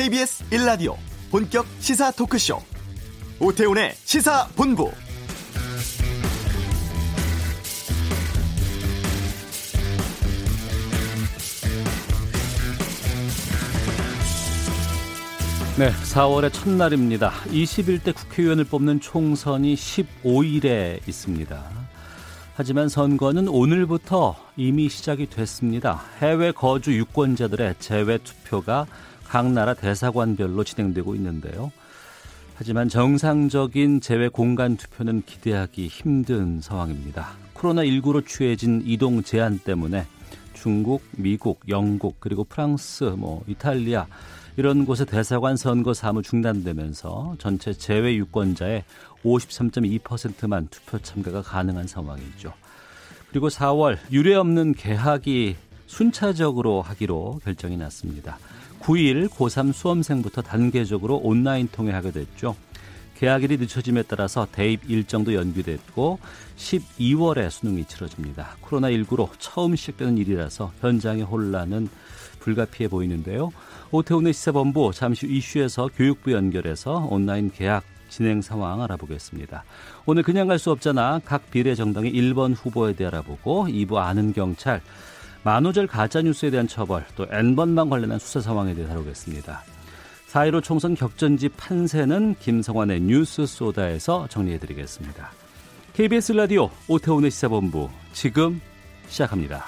KBS 1라디오 본격 시사 토크쇼 오태훈의 시사본부 네, 4월의 첫날입니다. 21대 국회의원을 뽑는 총선이 15일에 있습니다. 하지만 선거는 오늘부터 이미 시작이 됐습니다. 해외 거주 유권자들의 재외 투표가 각 나라 대사관별로 진행되고 있는데요. 하지만 정상적인 재외 공간 투표는 기대하기 힘든 상황입니다. 코로나19로 취해진 이동 제한 때문에 중국, 미국, 영국, 그리고 프랑스, 뭐 이탈리아 이런 곳의 대사관 선거 사무 중단되면서 전체 재외 유권자의 53.2%만 투표 참가가 가능한 상황이죠. 그리고 4월 유례 없는 개학이 순차적으로 하기로 결정이 났습니다. 9일 고3 수험생부터 단계적으로 온라인 통해 하게 됐죠. 개학일이 늦춰짐에 따라서 대입 일정도 연기됐고 12월에 수능이 치러집니다. 코로나19로 처음 시작되는 일이라서 현장의 혼란은 불가피해 보이는데요. 오태훈의 시사본부 잠시 후 이슈에서 교육부 연결해서 온라인 개학 진행 상황 알아보겠습니다. 오늘 그냥 갈 수 없잖아. 각 비례 정당의 1번 후보에 대해 알아보고 2부 아는 경찰, 만호절 가짜뉴스에 대한 처벌, 또 N번만 관련한 수사 상황에 대해 다루겠습니다. 4.15 총선 격전지 판세는 김성환의 뉴스 소다에서 정리해드리겠습니다. KBS 라디오 오태훈의 시사본부 지금 시작합니다.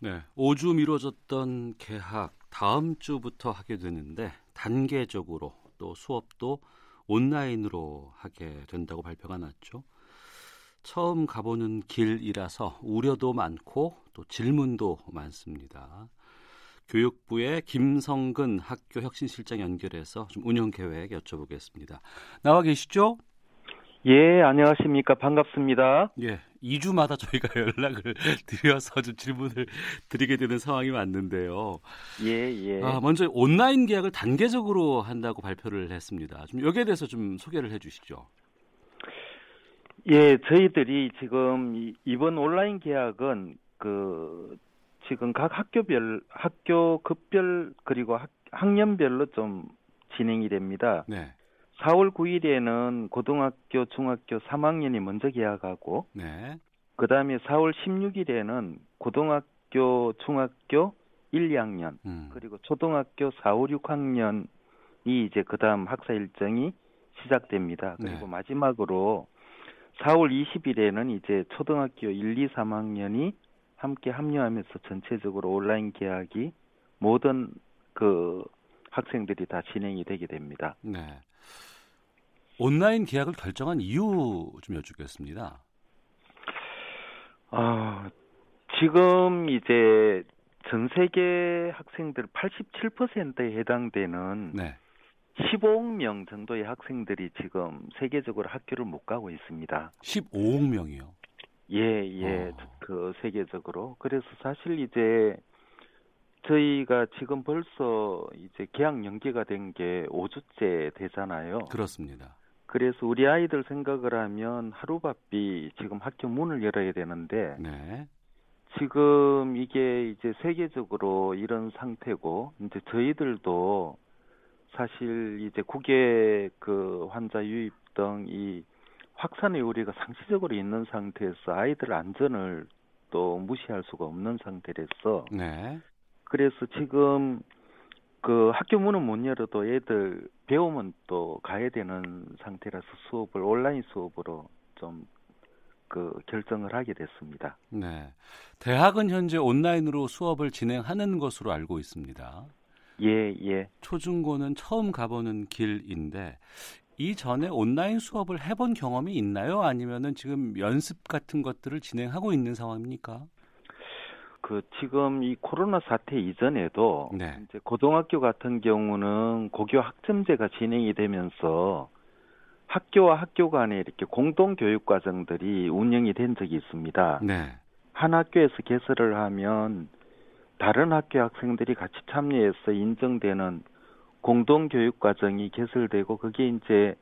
네, 5주 미뤄졌던 개학 다음 주부터 하게 되는데 단계적으로 또 수업도 온라인으로 하게 된다고 발표가 났죠. 처음 가보는 길이라서 우려도 많고 또 질문도 많습니다. 교육부의 김성근 학교 혁신실장 연결해서 좀 운영 계획 여쭤보겠습니다. 나와 계시죠? 예, 안녕하십니까. 반갑습니다. 예, 2주마다 저희가 연락을 드려서 좀 질문을 드리게 되는 상황이 왔는데요. 예, 예. 아, 먼저 온라인 계약을 단계적으로 한다고 발표를 했습니다. 좀 여기에 대해서 좀 소개를 해 주시죠. 예, 저희들이 지금 이번 온라인 계약은 그 지금 각 학교별 학교 급별 그리고 학, 학년별로 좀 진행이 됩니다. 네. 4월 9일에는 고등학교, 중학교 3학년이 먼저 개학하고, 네. 그 다음에 4월 16일에는 고등학교, 중학교 1, 2학년, 음. 그리고 초등학교 4, 5, 6학년이 이제 그 다음 학사 일정이 시작됩니다. 그리고 네. 마지막으로 4월 20일에는 이제 초등학교 1, 2, 3학년이 함께 합류하면서 전체적으로 온라인 계약이 모든 그 학생들이 다 진행이 되게 됩니다. 네. 온라인 계약을 결정한 이유 좀 여쭙겠습니다. 아, 지금 이제 전 세계 학생들 87%에 해당되는 네. 15억 명 정도의 학생들이 지금 세계적으로 학교를 못 가고 있습니다. 15억 명이요. 예, 예, 어. 그 세계적으로. 그래서 사실 이제 저희가 지금 벌써 이제 계약 연기가 된 게 5주째 되잖아요. 그렇습니다. 그래서 우리 아이들 생각을 하면 하루바삐 지금 학교 문을 열어야 되는데 네. 지금 이게 이제 세계적으로 이런 상태고 이제 저희들도 사실 이제 국외 그 환자 유입 등 이 확산의 우려가 상시적으로 있는 상태에서 아이들 안전을 또 무시할 수가 없는 상태라서 네. 그래서 지금 그 학교 문은 못 열어도 애들 배우면 또 가야 되는 상태라서 수업을 온라인 수업으로 좀 그 결정을 하게 됐습니다. 네. 대학은 현재 온라인으로 수업을 진행하는 것으로 알고 있습니다. 예, 예. 초중고는 처음 가보는 길인데 이 전에 온라인 수업을 해본 경험이 있나요? 아니면은 지금 연습 같은 것들을 진행하고 있는 상황입니까? 그 지금 이 코로나 사태 이전에도 네. 이제 고등학교 같은 경우는 고교 학점제가 진행이 되면서 학교와 학교 간에 이렇게 공동 교육 과정들이 운영이 된 적이 있습니다. 네. 한 학교에서 개설을 하면 다른 학교 학생들이 같이 참여해서 인정되는 공동 교육 과정이 개설되고 그게 이제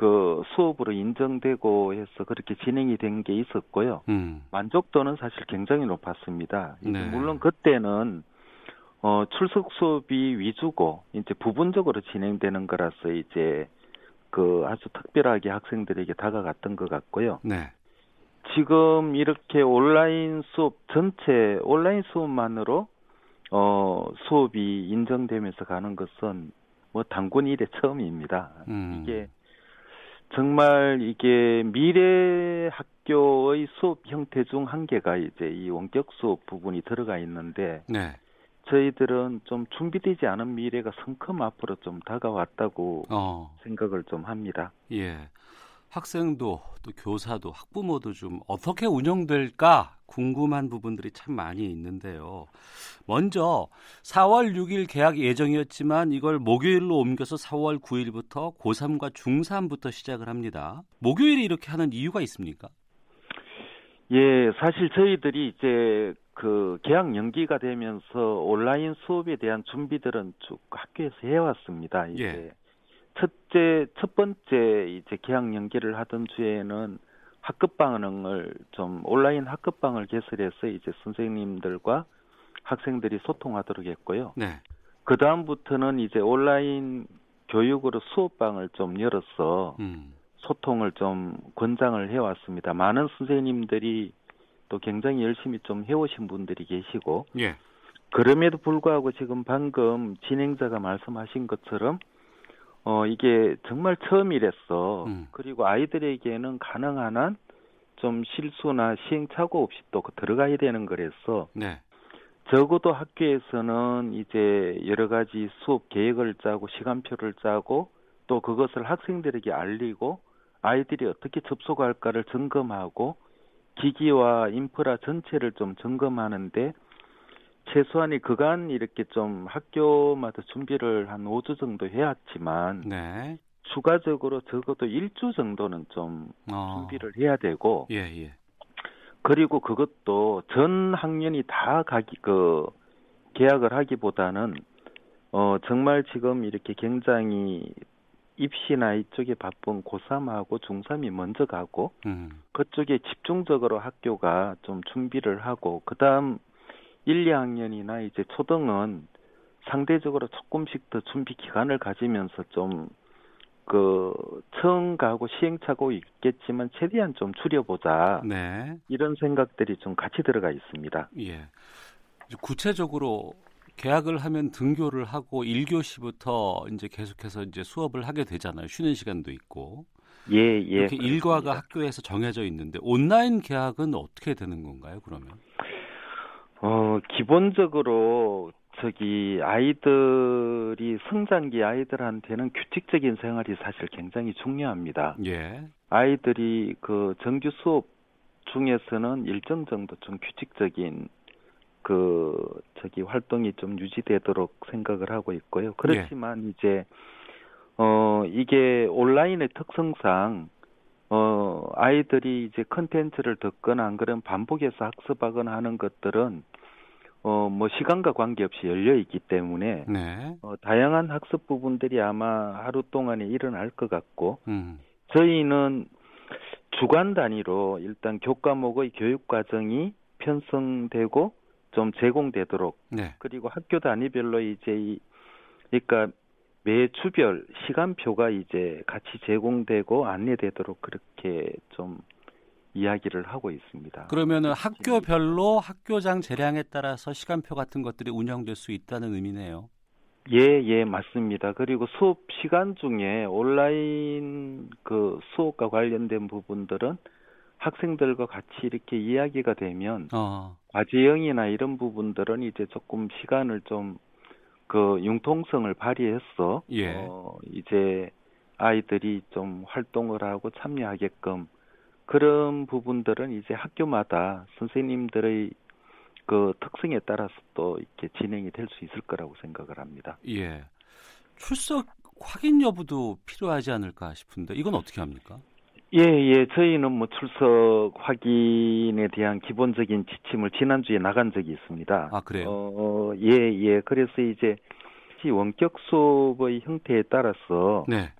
그 수업으로 인정되고 해서 그렇게 진행이 된 게 있었고요. 음. 만족도는 사실 굉장히 높았습니다. 네. 물론 그때는 어 출석 수업이 위주고 이제 부분적으로 진행되는 거라서 이제 그 아주 특별하게 학생들에게 다가갔던 것 같고요. 네. 지금 이렇게 온라인 수업 전체 온라인 수업만으로 어 수업이 인정되면서 가는 것은 뭐 단군 이래 처음입니다. 음. 이게 정말 이게 미래 학교의 수업 형태 중 한 개가 이제 이 원격 수업 부분이 들어가 있는데 네. 저희들은 좀 준비되지 않은 미래가 성큼 앞으로 좀 다가왔다고 어. 생각을 좀 합니다. 예. 학생도 또 교사도 학부모도 좀 어떻게 운영될까 궁금한 부분들이 참 많이 있는데요. 먼저 4월 6일 개학 예정이었지만 이걸 목요일로 옮겨서 4월 9일부터 고3과 중3부터 시작을 합니다. 목요일에 이렇게 하는 이유가 있습니까? 예, 사실 저희들이 이제 그 개학 연기가 되면서 온라인 수업에 대한 준비들은 쭉 학교에서 해왔습니다. 이제 예. 첫째 첫 번째 이제 개학 연기를 하던 주에는 학급방을 좀 온라인 학급 방을 개설해서 이제 선생님들과 학생들이 소통하도록 했고요. 네. 그 다음부터는 이제 온라인 교육으로 수업방을 좀 열어서 음. 소통을 좀 권장을 해왔습니다. 많은 선생님들이 또 굉장히 열심히 좀 해오신 분들이 계시고 예. 그럼에도 불구하고 지금 방금 진행자가 말씀하신 것처럼 어 이게 정말 처음이랬어. 음. 그리고 아이들에게는 가능한 한 좀 실수나 시행착오 없이 또 들어가야 되는 거래서 네. 적어도 학교에서는 이제 여러 가지 수업 계획을 짜고 시간표를 짜고 또 그것을 학생들에게 알리고 아이들이 어떻게 접속할까를 점검하고 기기와 인프라 전체를 좀 점검하는데 최소한이 그간 이렇게 좀 학교마다 준비를 한 5주 정도 해왔지만 네. 추가적으로 적어도 1주 정도는 좀 어. 준비를 해야 되고 예, 예. 그리고 그것도 전 학년이 다 가기 그 계약을 하기보다는 어 정말 지금 이렇게 굉장히 입시나 이쪽에 바쁜 고3하고 중3이 먼저 가고 음. 그쪽에 집중적으로 학교가 좀 준비를 하고 그다음 1, 2학년이나 이제 초등은 상대적으로 조금씩 더 준비 기간을 가지면서 좀 그 처음 가고 시행착오 있겠지만 최대한 좀 줄여보자 네. 이런 생각들이 좀 같이 들어가 있습니다. 예. 구체적으로 계약을 하면 등교를 하고 1교시부터 이제 계속해서 이제 수업을 하게 되잖아요. 쉬는 시간도 있고. 예, 예. 이렇게 일과가 그렇습니다. 학교에서 정해져 있는데 온라인 계약은 어떻게 되는 건가요, 그러면? 어, 기본적으로 저기 아이들이 성장기 아이들한테는 규칙적인 생활이 사실 굉장히 중요합니다. 예. 아이들이 그 정규 수업 중에서는 일정 정도 좀 규칙적인 그 저기 활동이 좀 유지되도록 생각을 하고 있고요. 그렇지만 이제 어 이게 온라인의 특성상 어 아이들이 이제 컨텐츠를 듣거나 안 그러면 반복해서 학습하거나 하는 것들은 어 뭐 시간과 관계없이 열려 있기 때문에 네. 어 다양한 학습 부분들이 아마 하루 동안에 일어날 것 같고 음. 저희는 주간 단위로 일단 교과목의 교육 과정이 편성되고 좀 제공되도록 네. 그리고 학교 단위별로 이제 이 그러니까 매 주별 시간표가 이제 같이 제공되고 안내되도록 그렇게 좀 이야기를 하고 있습니다. 그러면은 학교별로 학교장 재량에 따라서 시간표 같은 것들이 운영될 수 있다는 의미네요. 예, 예, 맞습니다. 그리고 수업 시간 중에 온라인 그 수업과 관련된 부분들은 학생들과 같이 이렇게 이야기가 되면 어. 과제형이나 이런 부분들은 이제 조금 시간을 좀 그 융통성을 발휘해서 예. 어 이제 아이들이 좀 활동을 하고 참여하게끔 그런 부분들은 이제 학교마다 선생님들의 그 특성에 따라서 또 이렇게 진행이 될 수 있을 거라고 생각을 합니다. 예. 출석 확인 여부도 필요하지 않을까 싶은데 이건 어떻게 합니까? 예, 예. 저희는 뭐 출석 확인에 대한 기본적인 지침을 지난주에 나간 적이 있습니다. 아, 그래요? 어, 예, 예. 그래서 이제 원격 수업의 형태에 따라서 네.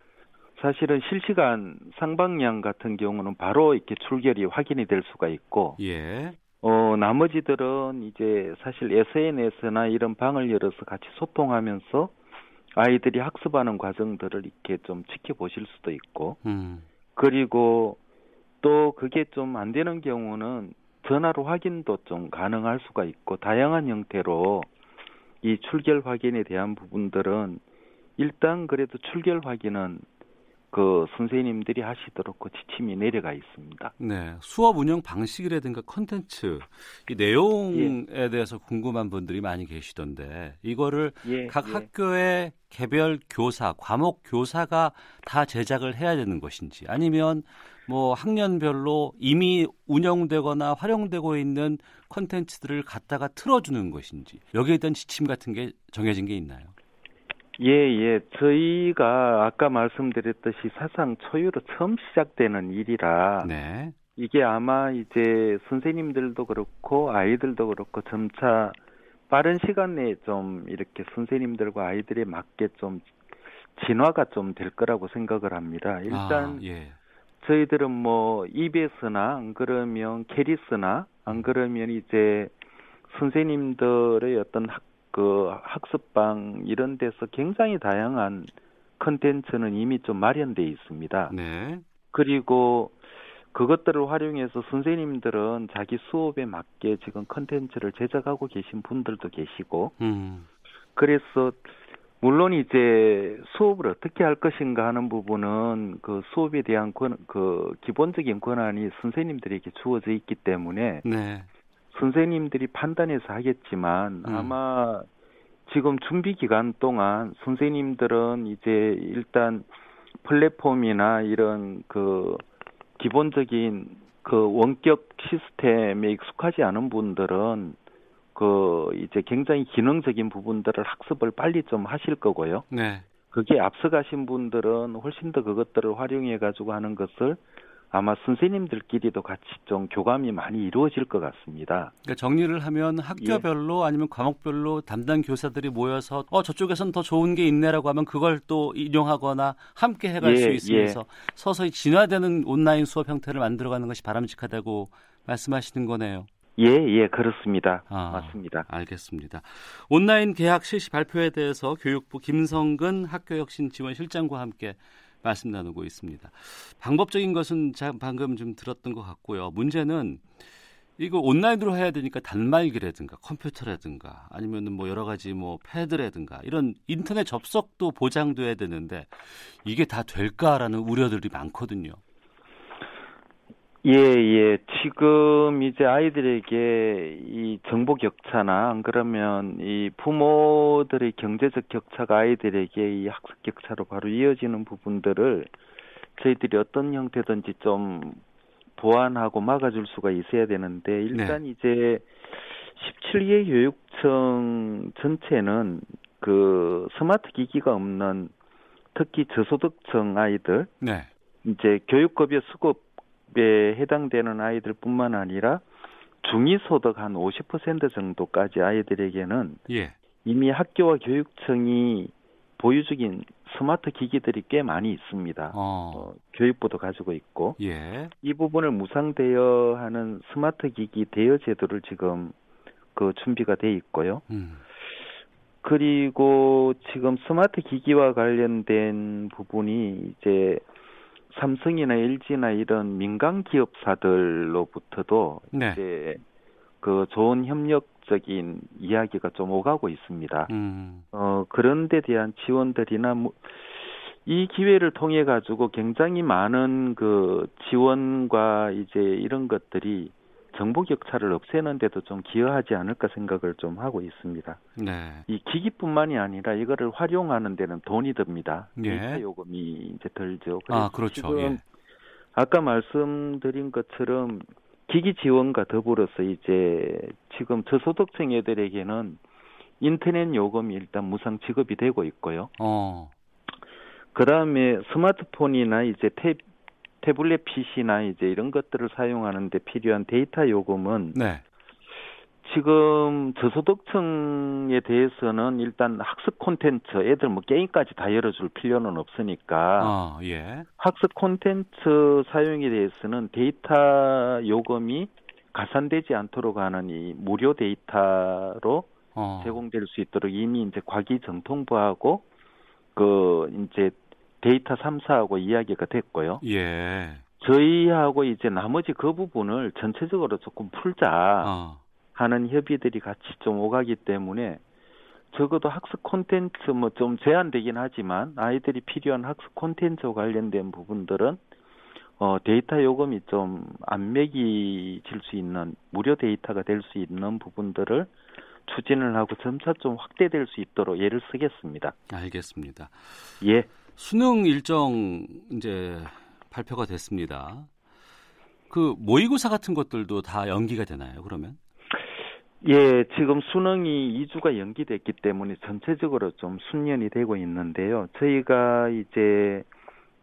사실은 실시간 상방량 같은 경우는 바로 이렇게 출결이 확인이 될 수가 있고, 예. 어, 나머지들은 이제 사실 SNS나 이런 방을 열어서 같이 소통하면서 아이들이 학습하는 과정들을 이렇게 좀 지켜보실 수도 있고, 음. 그리고 또 그게 좀 안 되는 경우는 전화로 확인도 좀 가능할 수가 있고, 다양한 형태로 이 출결 확인에 대한 부분들은 일단 그래도 출결 확인은 그 선생님들이 하시도록 그 지침이 내려가 있습니다. 네. 수업 운영 방식이라든가 컨텐츠, 이 내용에 대해서 궁금한 분들이 많이 계시던데, 이거를 예, 각 예. 학교의 개별 교사, 과목 교사가 다 제작을 해야 되는 것인지, 아니면 뭐 학년별로 이미 운영되거나 활용되고 있는 컨텐츠들을 갖다가 틀어주는 것인지, 여기에 대한 지침 같은 게 정해진 게 있나요? 예, 예. 저희가 아까 말씀드렸듯이 사상 초유로 처음 시작되는 일이라 네. 이게 아마 이제 선생님들도 그렇고 아이들도 그렇고 점차 빠른 시간 내에 좀 이렇게 선생님들과 아이들에 맞게 좀 진화가 좀 될 거라고 생각을 합니다. 일단 아, 예. 저희들은 뭐 EBS나 안 그러면 캐리스나 안 그러면 이제 선생님들의 어떤 학, 그 학습방 이런 데서 굉장히 다양한 컨텐츠는 이미 좀 마련돼 있습니다. 네. 그리고 그것들을 활용해서 선생님들은 자기 수업에 맞게 지금 컨텐츠를 제작하고 계신 분들도 계시고 음. 그래서 물론 이제 수업을 어떻게 할 것인가 하는 부분은 그 수업에 대한 권, 그 기본적인 권한이 선생님들에게 주어져 있기 때문에 네. 선생님들이 판단해서 하겠지만 음. 아마 지금 준비 기간 동안 선생님들은 이제 일단 플랫폼이나 이런 그 기본적인 그 원격 시스템에 익숙하지 않은 분들은 그 이제 굉장히 기능적인 부분들을 학습을 빨리 좀 하실 거고요. 네. 그게 앞서가신 분들은 훨씬 더 그것들을 활용해 가지고 하는 것을 아마 선생님들끼리도 같이 좀 교감이 많이 이루어질 것 같습니다. 그러니까 정리를 하면 예. 학교별로 아니면 과목별로 담당 교사들이 모여서 어 저쪽에선 더 좋은 게 있네라고 하면 그걸 또 인용하거나 함께 해갈 예, 수 있으면서 서서히 진화되는 온라인 수업 형태를 만들어가는 것이 바람직하다고 말씀하시는 거네요. 예, 예, 그렇습니다. 아. 맞습니다. 알겠습니다. 온라인 개학 실시 발표에 대해서 교육부 김성근 학교혁신지원실장과 함께 말씀 나누고 있습니다. 방법적인 것은 자- 방금 좀 들었던 것 같고요. 문제는 이거 온라인으로 해야 되니까 단말기라든가 컴퓨터라든가 아니면은 뭐 여러 가지 뭐 패드라든가 이런 인터넷 접속도 보장돼야 되는데 이게 다 될까라는 우려들이 많거든요. 예, 예. 지금 이제 아이들에게 이 정보 격차나 안 그러면 이 부모들의 경제적 격차가 아이들에게 이 학습 격차로 바로 이어지는 부분들을 저희들이 어떤 형태든지 좀 보완하고 막아줄 수가 있어야 되는데 일단 이제 17개 교육청 전체는 그 스마트 기기가 없는 특히 저소득층 아이들 네. 이제 교육급여 수급 에 해당되는 아이들뿐만 아니라 중위소득 한 50% 정도까지 아이들에게는 예. 이미 학교와 교육청이 보유 중인 스마트 기기들이 꽤 많이 있습니다. 어. 어, 교육부도 가지고 있고 예. 이 부분을 무상 대여하는 스마트 기기 대여 제도를 지금 그 준비가 돼 있고요. 음. 그리고 지금 스마트 기기와 관련된 부분이 이제 삼성이나 LG나 이런 민간 기업사들로부터도 네. 이제 그 좋은 협력적인 이야기가 좀 오가고 있습니다. 음. 어 그런 데 대한 지원들이나 뭐, 이 기회를 통해 가지고 굉장히 많은 그 지원과 이제 이런 것들이 정보 격차를 없애는 데도 좀 기여하지 않을까 생각을 좀 하고 있습니다. 네. 이 기기뿐만이 아니라 이거를 활용하는 데는 돈이 듭니다. 예. 데이터 요금이 이제 들죠. 아, 그렇죠. 지금 예. 아까 말씀드린 것처럼 기기 지원과 더불어서 이제 지금 저소득층 애들에게는 인터넷 요금이 일단 무상 지급이 되고 있고요. 어. 그 다음에 스마트폰이나 이제 태, 태블릿 PC나 이제 이런 것들을 사용하는데 필요한 데이터 요금은 네. 지금 저소득층에 대해서는 일단 학습 콘텐츠 애들 뭐 게임까지 다 열어줄 필요는 없으니까 아, 예. 학습 콘텐츠 사용에 대해서는 데이터 요금이 가산되지 않도록 하는 이 무료 데이터로 어. 제공될 수 있도록 이미 이제 과기정통부하고 그 이제 데이터 3사하고 이야기가 됐고요. 예. 저희하고 이제 나머지 그 부분을 전체적으로 조금 풀자 어. 하는 협의들이 같이 좀 오가기 때문에 적어도 학습 콘텐츠 뭐 좀 제한되긴 하지만 아이들이 필요한 학습 콘텐츠와 관련된 부분들은 어 데이터 요금이 좀 안 매기질 수 있는 무료 데이터가 될 수 있는 부분들을 추진을 하고 점차 좀 확대될 수 있도록 예를 쓰겠습니다. 알겠습니다. 예. 수능 일정 이제 발표가 됐습니다. 그 모의고사 같은 것들도 다 연기가 되나요? 그러면? 예, 지금 수능이 2주가 연기됐기 때문에 전체적으로 좀 순년이 되고 있는데요. 저희가 이제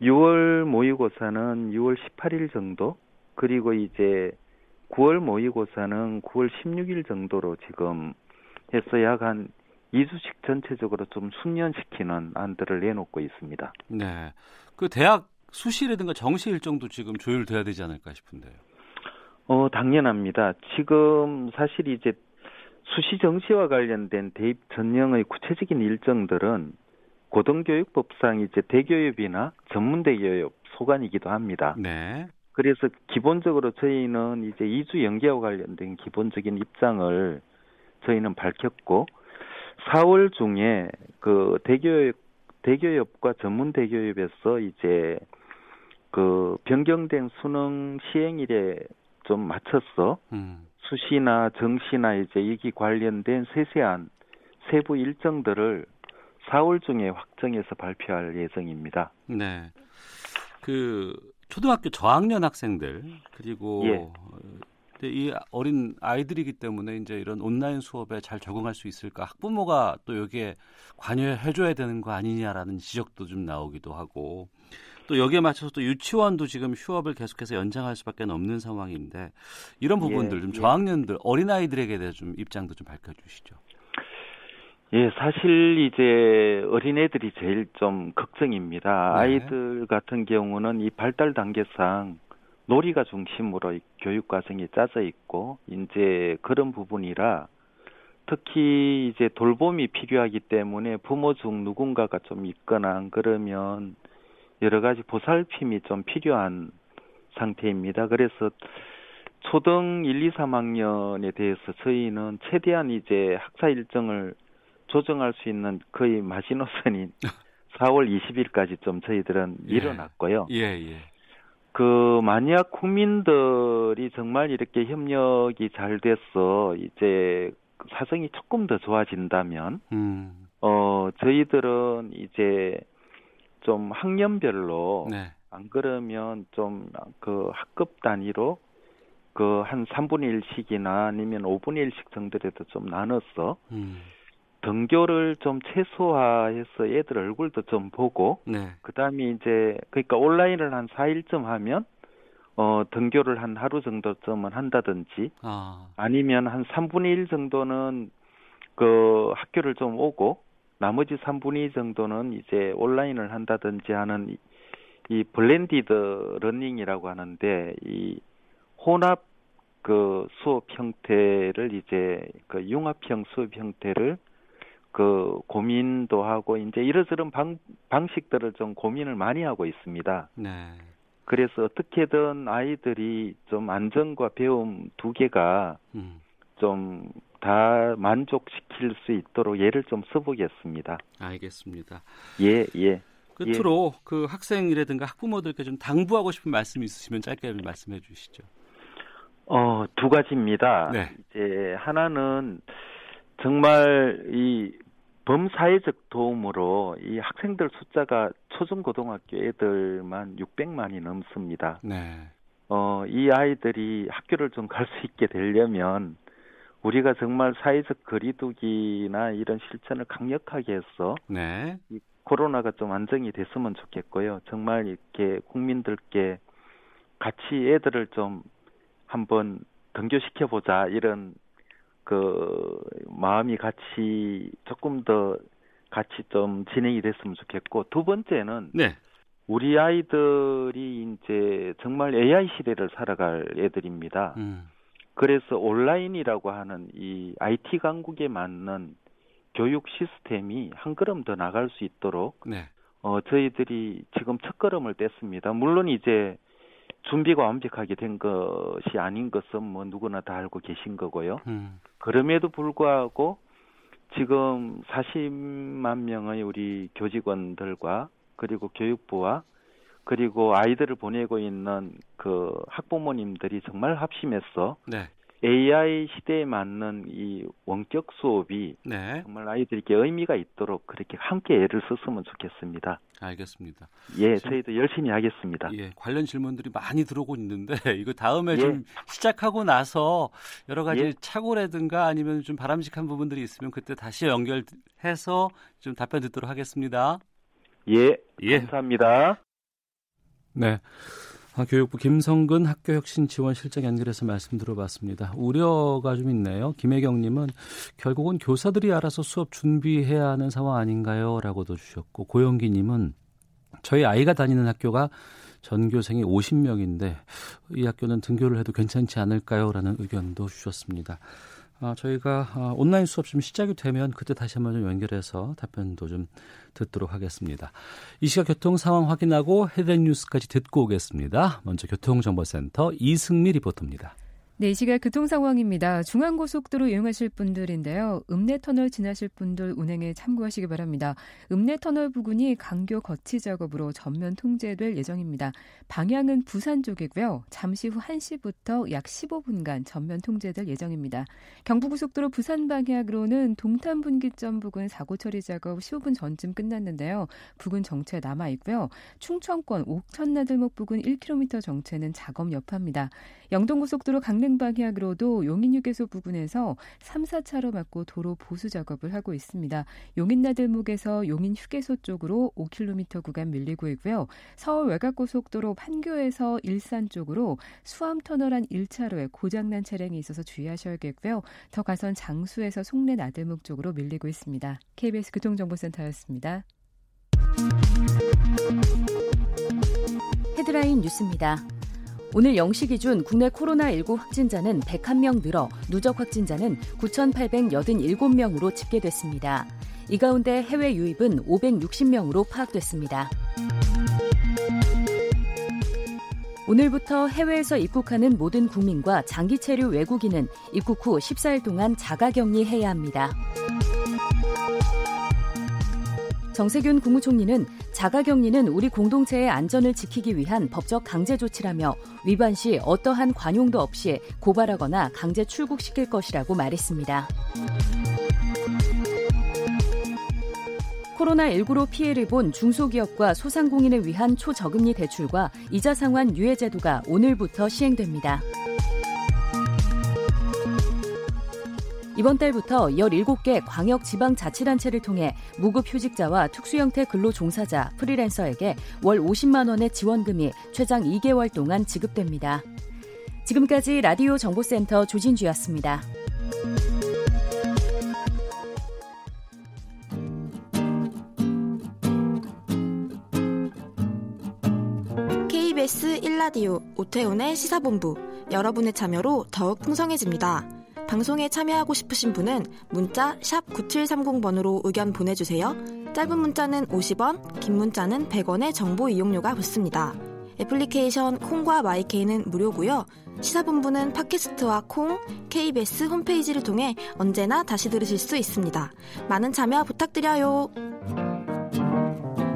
6월 모의고사는 6월 18일 정도, 그리고 이제 9월 모의고사는 9월 16일 정도로 지금 해서 약 한 2주씩 전체적으로 좀 순년시키는 안들을 내놓고 있습니다. 네. 그 대학 수시라든가 정시 일정도 지금 조율돼야 되지 않을까 싶은데요. 어, 당연합니다. 지금 사실 이제 수시 정시와 관련된 대입 전형의 구체적인 일정들은 고등교육법상 이제 대교육이나 전문대교육 소관이기도 합니다. 네. 그래서 기본적으로 저희는 이제 2주 연계와 관련된 기본적인 입장을 저희는 밝혔고 4월 중에 그 대교육 대교육과 전문 대교육에서 이제 그 변경된 수능 시행일에 좀 맞춰서 음. 수시나 정시나 이제 이기 관련된 세세한 세부 일정들을 4월 중에 확정해서 발표할 예정입니다. 네. 그 초등학교 저학년 학생들 그리고 예. 어, 근데 이 어린 아이들이기 때문에 이제 이런 온라인 수업에 잘 적응할 수 있을까? 학부모가 또 여기에 관여해 줘야 되는 거 아니냐라는 지적도 좀 나오기도 하고 또 여기에 맞춰서 또 유치원도 지금 휴업을 계속해서 연장할 수밖에 없는 상황인데 이런 부분들 예, 좀 예. 저학년들 어린 아이들에게 대해 좀 입장도 좀 밝혀주시죠. 예, 사실 이제 어린애들이 제일 좀 걱정입니다. 네. 아이들 같은 경우는 이 발달 단계상 놀이가 중심으로 이 교육 과정이 짜져 있고 이제 그런 부분이라 특히 이제 돌봄이 필요하기 때문에 부모 중 누군가가 좀 있거나 안 그러면 여러 가지 보살핌이 좀 필요한 상태입니다. 그래서 초등 1, 2, 3학년에 대해서 저희는 최대한 이제 학사 일정을 조정할 수 있는 거의 마지노선인 4월 20일까지 좀 저희들은 예. 밀어놨고요. 예, 예. 그 만약 국민들이 정말 이렇게 협력이 잘 돼서 이제 사정이 조금 더 좋아진다면 음. 어 저희들은 이제 좀 학년별로 네. 안 그러면 좀 그 학급 단위로 그 한 3분의 1씩이나 아니면 5분의 1씩 정도라도 좀 나눠서 음. 등교를 좀 최소화해서 애들 얼굴도 좀 보고 네. 그다음에 이제 그러니까 온라인을 한 4일쯤 하면 어 등교를 한 하루 정도쯤은 한다든지 아. 아니면 한 3분의 1 정도는 그 학교를 좀 오고 나머지 3분의 2 정도는 이제 온라인을 한다든지 하는 이, 이 blended learning이라고 하는데 이 혼합 그 수업 형태를 이제 그 융합형 수업 형태를 그 고민도 하고 이제 이러저런 방, 방식들을 좀 고민을 많이 하고 있습니다. 네. 그래서 어떻게든 아이들이 좀 안전과 배움 두 개가 음. 좀다 만족시킬 수 있도록 예를 좀 써보겠습니다. 알겠습니다. 예, 예. 끝으로 그 학생이라든가 학부모들께 좀 당부하고 싶은 말씀이 있으시면 짧게 좀 말씀해 주시죠. 어, 두 가지입니다. 네. 이제 하나는 정말 이 범사회적 도움으로 이 학생들 숫자가 초중고등학교 애들만 600만이 넘습니다. 네. 어, 이 아이들이 학교를 좀 갈 수 있게 되려면 우리가 정말 사회적 거리두기나 이런 실천을 강력하게 해서 네. 이 코로나가 좀 안정이 됐으면 좋겠고요. 정말 이렇게 국민들께 같이 애들을 좀 한번 등교시켜 보자 이런 그 마음이 같이 조금 더 같이 좀 진행이 됐으면 좋겠고 두 번째는 네. 우리 아이들이 이제 정말 AI 시대를 살아갈 애들입니다. 음. 그래서 온라인이라고 하는 이 IT 강국에 맞는 교육 시스템이 한 걸음 더 나갈 수 있도록 네. 어 저희들이 지금 첫 걸음을 뗐습니다. 물론 이제 준비가 완벽하게 된 것이 아닌 것은 뭐 누구나 다 알고 계신 거고요. 음. 그럼에도 불구하고 지금 40만 명의 우리 교직원들과 그리고 교육부와 그리고 아이들을 보내고 있는 그 학부모님들이 정말 합심해서 네. AI 시대에 맞는 이 원격 수업이 네. 정말 아이들에게 의미가 있도록 그렇게 함께 애를 썼으면 좋겠습니다. 알겠습니다. 예, 저희도 열심히 하겠습니다. 예, 관련 질문들이 많이 들어오고 있는데 이거 다음에 예. 좀 시작하고 나서 여러 가지 예. 착오라든가 아니면 좀 바람직한 부분들이 있으면 그때 다시 연결해서 좀 답변 듣도록 하겠습니다. 예, 예. 감사합니다. 네. 아, 교육부 김성근 학교혁신지원실장 연결해서 말씀 들어봤습니다. 우려가 좀 있네요. 김혜경님은 결국은 교사들이 알아서 수업 준비해야 하는 상황 아닌가요? 라고도 주셨고 고영기님은 저희 아이가 다니는 학교가 전교생이 50명인데 이 학교는 등교를 해도 괜찮지 않을까요? 라는 의견도 주셨습니다. 아, 저희가 아, 온라인 수업 좀 시작이 되면 그때 다시 한번 좀 연결해서 답변도 좀 듣도록 하겠습니다. 이 시각 교통 상황 확인하고 헤드라인 뉴스까지 듣고 오겠습니다. 먼저 교통정보센터 이승미 리포터입니다. 네, 이 시각 교통 상황입니다. 중앙고속도로 이용하실 분들인데요. 읍내터널 지나실 분들 운행에 참고하시기 바랍니다. 읍내터널 부근이 강교 거치 작업으로 전면 통제될 예정입니다. 방향은 부산 쪽이고요. 잠시 후 1시부터 약 15분간 전면 통제될 예정입니다. 경부고속도로 부산 방향으로는 동탄 분기점 부근 사고 처리 작업 15분 전쯤 끝났는데요. 부근 정체 남아 있고요. 충청권 옥천나들목 부근 1km 정체는 작업 여파입니다. 영동고속도로 강릉 방향으로도 용인휴게소 부근에서 3, 4차로 막고 도로 보수 작업을 하고 있습니다. 용인나들목에서 용인휴게소 쪽으로 5km 구간 밀리고 있고요. 서울 외곽고속도로 판교에서 일산 쪽으로 수암터널 한 1차로에 고장난 차량이 있어서 주의하셔야겠고요. 더 가선 장수에서 송내 나들목 쪽으로 밀리고 있습니다. KBS 교통정보센터였습니다. 헤드라인 뉴스입니다. 오늘 0시 기준 국내 코로나19 확진자는 101명 늘어 누적 확진자는 9,887명으로 집계됐습니다. 이 가운데 해외 유입은 560명으로 파악됐습니다. 오늘부터 해외에서 입국하는 모든 국민과 장기 체류 외국인은 입국 후 14일 동안 자가 격리해야 합니다. 정세균 국무총리는 자가격리는 우리 공동체의 안전을 지키기 위한 법적 강제 조치라며 위반 시 어떠한 관용도 없이 고발하거나 강제 출국시킬 것이라고 말했습니다. 코로나19로 피해를 본 중소기업과 소상공인을 위한 초저금리 대출과 이자 상환 유예 제도가 오늘부터 시행됩니다. 이번 달부터 17개 광역 지방 자치단체를 통해 무급 휴직자와 특수형태 근로 종사자, 프리랜서에게 월 50만 원의 지원금이 최장 2개월 동안 지급됩니다. 지금까지 라디오 정보센터 조진주였습니다. KBS 1라디오 오태훈의 시사본부 여러분의 참여로 더욱 풍성해집니다. 방송에 참여하고 싶으신 분은 문자 9730번으로 의견 보내주세요. 짧은 문자는 50원, 긴 문자는 100원의 정보 이용료가 붙습니다. 애플리케이션 콩과 마이케이는 무료고요. 시사본부는 팟캐스트와 콩, KBS 홈페이지를 통해 언제나 다시 들으실 수 있습니다. 많은 참여 부탁드려요.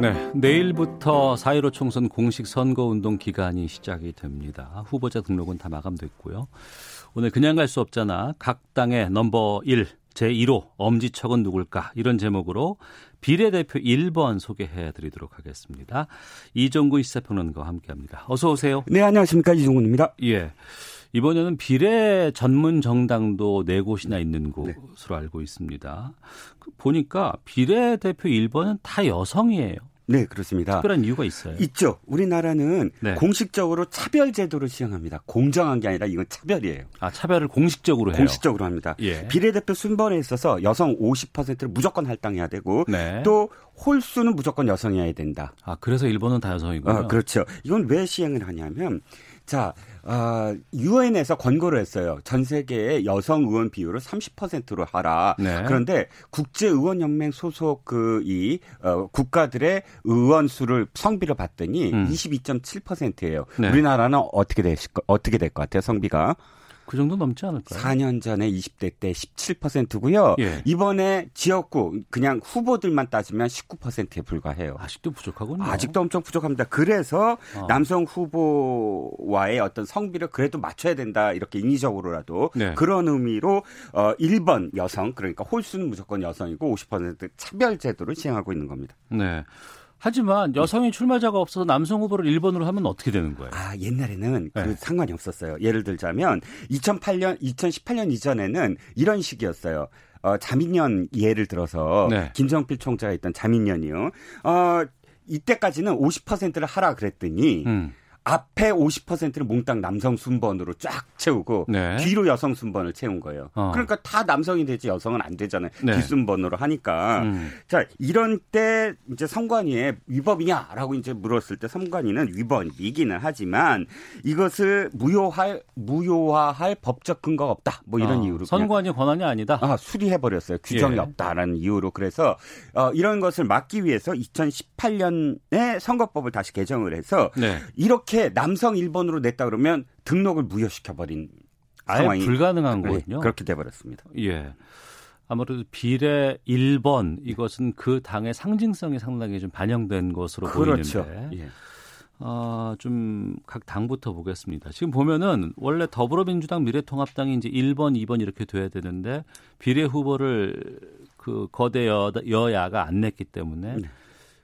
네, 내일부터 4.15 총선 공식 선거운동 기간이 시작이 됩니다. 후보자 등록은 다 마감됐고요. 오늘 그냥 갈 수 없잖아. 각 당의 넘버 1, 제1호 엄지척은 누굴까? 이런 제목으로 비례대표 1번 소개해 드리도록 하겠습니다. 이종구 시사평론가와 함께 합니다. 어서 오세요. 네, 안녕하십니까. 이종구입니다. 예. 이번에는 비례 전문 정당도 네 곳이나 있는 네. 곳으로 네. 알고 있습니다. 그 보니까 비례대표 1번은 다 여성이에요. 네, 그렇습니다. 특별한 이유가 있어요. 있죠. 우리나라는 네. 공식적으로 차별 제도를 시행합니다. 공정한 게 아니라 이건 차별이에요. 아, 차별을 공식적으로 해요. 공식적으로 합니다. 예. 비례대표 순번에 있어서 여성 50%를 무조건 할당해야 되고 네. 또 홀수는 무조건 여성이어야 된다. 아, 그래서 일본은 다 여성이군요. 어, 그렇죠. 이건 왜 시행을 하냐면 자, 어, 유엔에서 권고를 했어요. 전 세계의 여성 의원 비율을 30%로 하라. 네. 그런데 국제 의원 연맹 소속 그이 어, 국가들의 의원 수를 성비를 봤더니 음. 22.7%예요. 네. 우리나라는 어떻게 되실 어떻게 될 것 같아요, 성비가? 그 정도 넘지 않을까요? 4년 전에 20대 때 17%고요. 예. 이번에 지역구 그냥 후보들만 따지면 19%에 불과해요. 아직도 부족하군요. 아직도 엄청 부족합니다. 그래서 어. 남성 후보와의 어떤 성비를 그래도 맞춰야 된다. 이렇게 인위적으로라도 네. 그런 의미로 어 1번 여성 그러니까 홀수는 무조건 여성이고 50% 차별 제도를 시행하고 있는 겁니다. 네. 하지만 여성이 출마자가 없어서 남성 후보를 1번으로 하면 어떻게 되는 거예요? 아, 옛날에는 그 네. 상관이 없었어요. 예를 들자면 2008년, 2018년 이전에는 이런 식이었어요. 어, 자민련 예를 들어서 네. 김정필 총재가 있던 자민련이요. 어, 이때까지는 50%를 하라 그랬더니 음. 앞에 50%를 몽땅 남성 순번으로 쫙 채우고 네. 뒤로 여성 순번을 채운 거예요. 어. 그러니까 다 남성이 되지 여성은 안 되잖아요. 네. 뒷순번으로 하니까. 음. 자, 이런 때 이제 선관위에 위법이냐라고 이제 물었을 때 선관위는 위법이기는 하지만 이것을 무효할 무효화할 법적 근거가 없다. 뭐 이런 어. 이유로 선관위 권한이 아니다. 아, 수리해 버렸어요. 규정이 예. 없다라는 이유로 그래서 어, 이런 것을 막기 위해서 2018년에 선거법을 다시 개정을 해서 네. 이렇게 이렇게 남성 1번으로 냈다 그러면 등록을 무효시켜 버린 상황이 불가능한 네, 거군요. 그렇게 돼 버렸습니다. 예. 아무래도 비례 1번 이것은 그 당의 상징성이 상당히 좀 반영된 것으로 그렇죠. 보이는데 예. 어, 좀 각 당부터 보겠습니다. 지금 보면은 원래 더불어민주당 미래통합당이 이제 1번, 2번 이렇게 돼야 되는데 비례 후보를 그 거대 여, 여야가 안 냈기 때문에 네.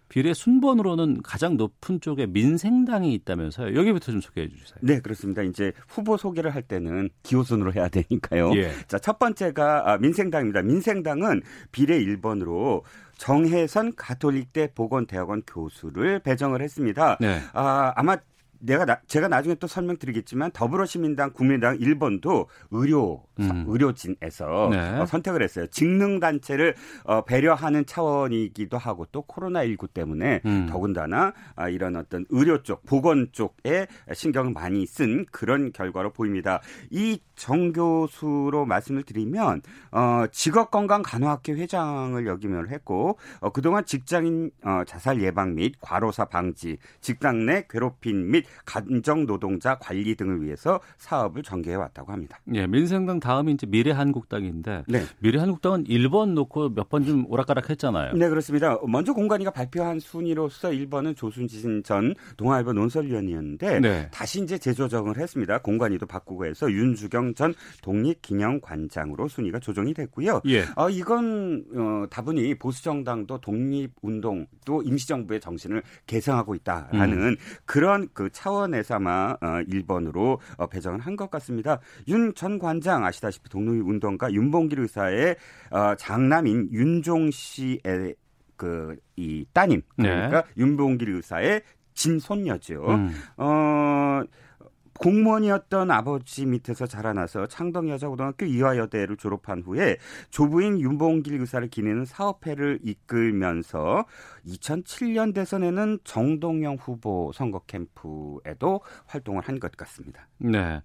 비례 순번으로는 가장 높은 쪽에 민생당이 있다면서요. 여기부터 좀 소개해 주세요. 네, 그렇습니다. 이제 후보 소개를 할 때는 기호순으로 해야 되니까요. 예. 자, 첫 번째가 아, 민생당입니다. 민생당은 비례 1번으로 정혜선 가톨릭대 보건대학원 교수를 배정을 했습니다. 네. 아, 아마 내가 나, 제가 나중에 또 설명드리겠지만 더불어시민당, 국민당 1번도 의료 음. 의료진에서 네. 어, 선택을 했어요. 직능 단체를 어, 배려하는 차원이기도 하고 또 코로나 19 때문에 음. 더군다나 아, 이런 어떤 의료 쪽, 보건 쪽에 신경을 많이 쓴 그런 결과로 보입니다. 이 정 교수로 말씀을 드리면 어, 직업건강간호학회 회장을 역임을 했고 어, 그동안 직장인 어, 자살 예방 및 과로사 방지, 직장 내 괴롭힘 및 간정 노동자 관리 등을 위해서 사업을 전개해 왔다고 합니다. 예, 민생당 다음이 이제 미래한국당인데 네. 미래한국당은 1번 놓고 몇 번 좀 오락가락 했잖아요. 네, 그렇습니다. 먼저 공관위가 발표한 순위로서 1번은 조순진 전 동아일보 논설위원이었는데 네. 다시 이제 재조정을 했습니다. 공관위도 바꾸고 해서 윤주경 전 독립기념관장으로 순위가 조정이 됐고요. 예. 어, 이건 어, 다분히 보수 정당도 독립운동 또 임시정부의 정신을 개성하고 있다라는 음. 그런 그 차원에서 아마 어, 1번으로 어, 배정을 한 것 같습니다. 윤 전 관장 아시다시피 독립운동가 윤봉길 의사의 어, 장남인 윤종 씨의 그 이 따님 네. 그러니까 네. 윤봉길 의사의 진손녀죠. 음. 어 공무원이었던 아버지 밑에서 자라나서 창덕여자고등학교 이화여대를 졸업한 후에 조부인 윤봉길 의사를 기내는 사업회를 이끌면서 2007년 대선에는 정동영 후보 선거 캠프에도 활동을 한 것 같습니다. 네.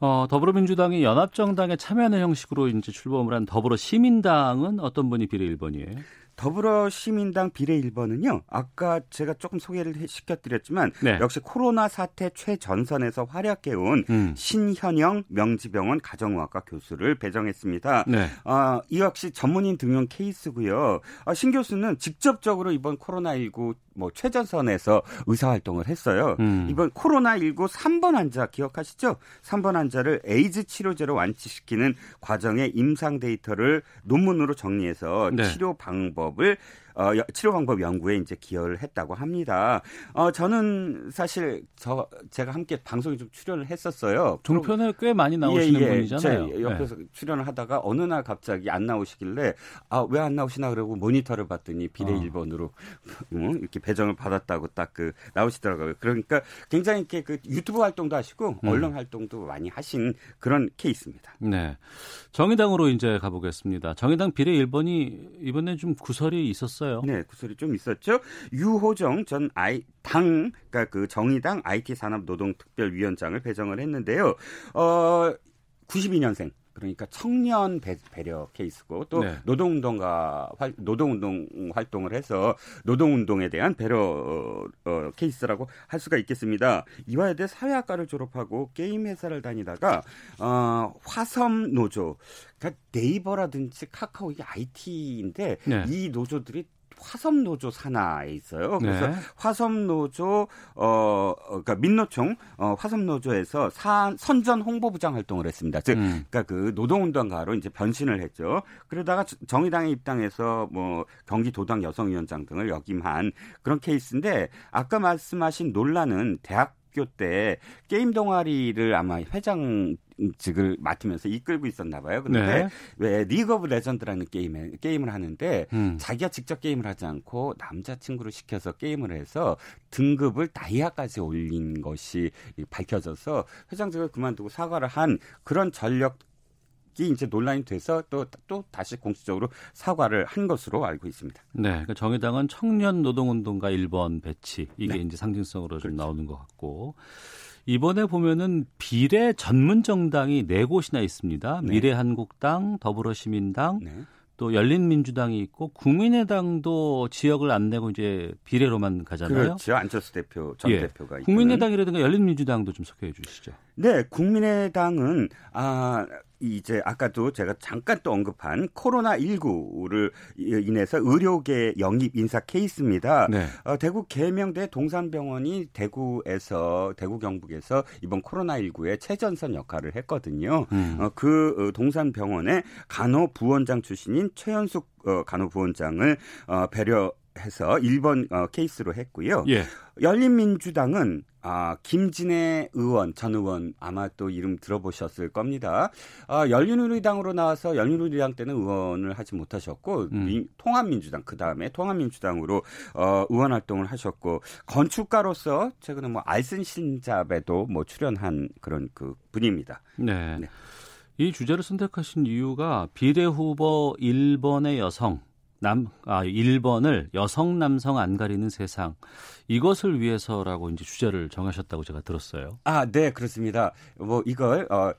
어, 더불어민주당이 연합정당에 참여하는 형식으로 이제 출범을 한 더불어 시민당은 어떤 분이 비례 1번이에요? 더불어 시민당 비례 1번은요. 아까 제가 조금 소개를 시켜드렸지만 네. 역시 코로나 사태 최전선에서 활약해온 음. 신현영 명지병원 가정의학과 교수를 배정했습니다. 네. 어, 이 역시 전문인 등용 케이스고요. 어, 신 교수는 직접적으로 이번 코로나19 뭐 최전선에서 의사 활동을 했어요. 음. 이번 코로나19 3번 환자 기억하시죠? 3번 환자를 에이즈 치료제로 완치시키는 과정의 임상 데이터를 논문으로 정리해서 네. 치료 방법 을 어, 치료 방법 연구에 이제 기여를 했다고 합니다. 어, 저는 사실 저 제가 함께 방송에 좀 출연을 했었어요. 종편에 꽤 많이 나오시는 예, 예. 분이잖아요. 옆에서 네. 출연을 하다가 어느 날 갑자기 안 나오시길래 아 왜 안 나오시나 그러고 모니터를 봤더니 비례 어. 1번으로 음, 이렇게 배정을 받았다고 딱 그 나오시더라고요. 그러니까 굉장히 이렇게 그 유튜브 활동도 하시고 음. 언론 활동도 많이 하신 그런 케이스입니다. 네. 정의당으로 이제 가보겠습니다. 정의당 비례 1번이 이번에 좀 구설이 있었어요. 네, 구설이 좀 있었죠. 유호정 전 아이 당 그러니까 그 정의당 IT 산업 노동 특별위원장을 배정을 했는데요. 어 92년생 그러니까 청년 배, 려 케이스고 또 네. 노동운동가 활, 노동운동 활동을 해서 노동운동에 대한 배려 어, 어, 케이스라고 할 수가 있겠습니다. 이화여대 사회학과를 졸업하고 게임 회사를 다니다가 어, 화섬 노조 그러니까 네이버라든지 카카오 이게 IT인데 네. 이 노조들이 화섬 노조 산하에 있어요. 그래서 네. 화섬 노조 어, 어 그러니까 민노총 어 화섬 노조에서 선전 홍보부장 활동을 했습니다. 즉 음. 그러니까 그 노동운동가로 이제 변신을 했죠. 그러다가 정의당에 입당해서 뭐 경기도당 여성위원장 등을 역임한 그런 케이스인데 아까 말씀하신 논란은 대학 학교 때 게임 동아리를 아마 회장 직을 맡으면서 이끌고 있었나 봐요. 근데 네. 왜 리그 오브 레전드라는 게임에 게임을 하는데 음. 자기가 직접 게임을 하지 않고 남자 친구를 시켜서 게임을 해서 등급을 다이아까지 올린 것이 밝혀져서 회장직을 그만두고 사과를 한 그런 전력 이 이제 논란이 돼서 또, 또 다시 공식적으로 사과를 한 것으로 알고 있습니다. 네. 그러니까 정의당은 청년 노동운동가 1번 배치. 이게 네. 이제 상징성으로 그렇죠. 좀 나오는 것 같고. 이번에 보면은 비례 전문 정당이 네 곳이나 있습니다. 네. 미래한국당, 더불어시민당, 네. 또 열린민주당이 있고 국민의당도 지역을 안 내고 이제 비례로만 가잖아요. 그렇죠. 안철수 대표 전 예. 대표가 국민의당이라든가 열린민주당도 좀 소개해 주시죠. 네, 국민의당은 아 이제 아까도 제가 잠깐 또 언급한 코로나 19를 인해서 의료계 영입 인사 케이스입니다. 네. 어, 대구 계명대 동산병원이 대구에서 대구 경북에서 이번 코로나 19의 최전선 역할을 했거든요. 음. 어, 그 어, 동산병원의 간호 부원장 출신인 최현숙 어, 간호 부원장을 어, 배려 해서 1번 어, 케이스로 했고요. 예. 열린민주당은 아, 김진애 의원, 전 의원 아마 또 이름 들어보셨을 겁니다. 아, 열린우리당으로 나와서 열린우리당 때는 의원을 하지 못하셨고 음. 민, 통합민주당 그 다음에 통합민주당으로 어, 의원 활동을 하셨고 건축가로서 최근에 뭐 알슨 신잡에도 뭐 출연한 그런 그 분입니다. 네. 네. 이 주제를 선택하신 이유가 비례 후보 1번의 여성 남, 아, 1번을 여성, 남성 안 가리는 세상. 이것을 위해서라고 이제 주제를 정하셨다고 제가 들었어요. 아, 네, 그렇습니다. 뭐, 이걸, 어,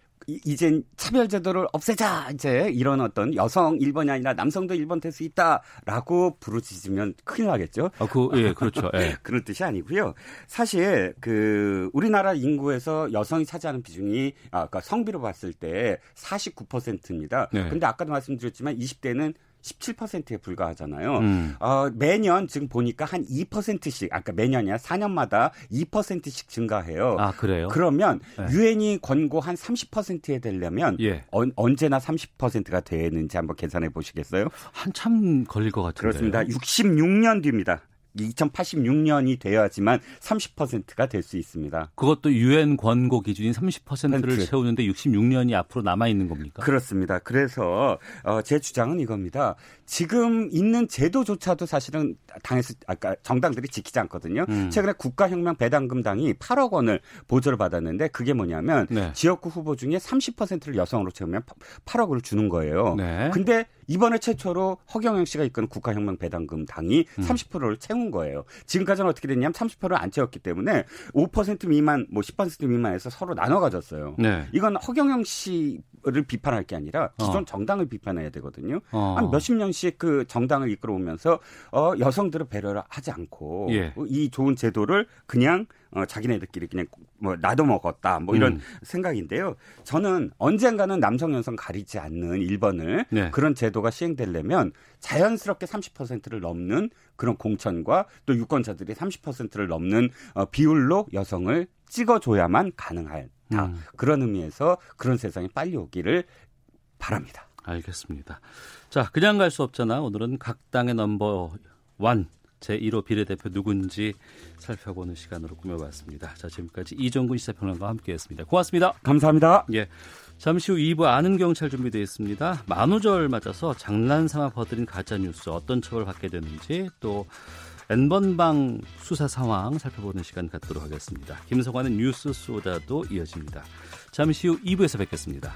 이젠 차별제도를 없애자 이제 이런 어떤 여성 1번이 아니라 남성도 1번 될 수 있다라고 부르짖으면 큰일 나겠죠. 아, 그, 예, 그렇죠. 예. 그런 뜻이 아니고요. 사실 그 우리나라 인구에서 여성이 차지하는 비중이 아까 그러니까 성비로 봤을 때 49%입니다. 네. 근데 아까도 말씀드렸지만 20대는 17%에 불과하잖아요. 음. 어, 매년 지금 보니까 한 2%씩, 아까 매년이야 4년마다 2%씩 증가해요. 아, 그래요? 그러면 네. 유엔이 권고 한 30%에 되려면 예. 언, 언제나 30%가 되는지 한번 계산해 보시겠어요? 한참 걸릴 것 같은데요. 그렇습니다. 66년 뒤입니다. 2086년이 되어야지만 30%가 될 수 있습니다. 그것도 유엔 권고 기준인 30%를 채우는데 66년이 앞으로 남아 있는 겁니까? 그렇습니다. 그래서 어, 제 주장은 이겁니다. 지금 있는 제도조차도 사실은 당에서 아까 정당들이 지키지 않거든요. 음. 최근에 국가혁명 배당금당이 8억 원을 보조를 받았는데 그게 뭐냐면 네. 지역구 후보 중에 30%를 여성으로 채우면 8억을 주는 거예요. 네. 근데 이번에 최초로 허경영 씨가 이끄는 국가혁명 배당금 당이 음. 30%를 채운 거예요. 지금까지는 어떻게 됐냐면 30%를 안 채웠기 때문에 5% 미만, 뭐 10% 미만에서 서로 나눠 가졌어요. 네. 이건 허경영 씨 를 비판할 게 아니라 기존 어. 정당을 비판해야 되거든요. 어. 한 몇십 년씩 그 정당을 이끌어오면서 어, 여성들을 배려를 하지 않고 예. 이 좋은 제도를 그냥 어, 자기네들끼리 그냥 뭐 나도 먹었다 뭐 이런 음. 생각인데요. 저는 언젠가는 남성 여성 가리지 않는 1번을 네. 그런 제도가 시행되려면 자연스럽게 30%를 넘는 그런 공천과 또 유권자들이 30%를 넘는 어, 비율로 여성을 찍어줘야만 가능하 다. 음. 그런 의미에서 그런 세상이 빨리 오기를 바랍니다. 알겠습니다. 자, 그냥 갈 수 없잖아. 오늘은 각 당의 넘버 완 제1호 비례대표 누군지 살펴보는 시간으로 꾸며봤습니다. 자, 지금까지 이종근 시사평론가와 함께했습니다. 고맙습니다. 감사합니다. 예. 잠시 후 2부 아는 경찰 준비되어 있습니다. 만우절 맞아서 장난 삼아 버들인 가짜뉴스 어떤 처벌 받게 되는지 또 N번방 수사 상황 살펴보는 시간 갖도록 하겠습니다. 김성환의 뉴스 소다도 이어집니다. 잠시 후 2부에서 뵙겠습니다.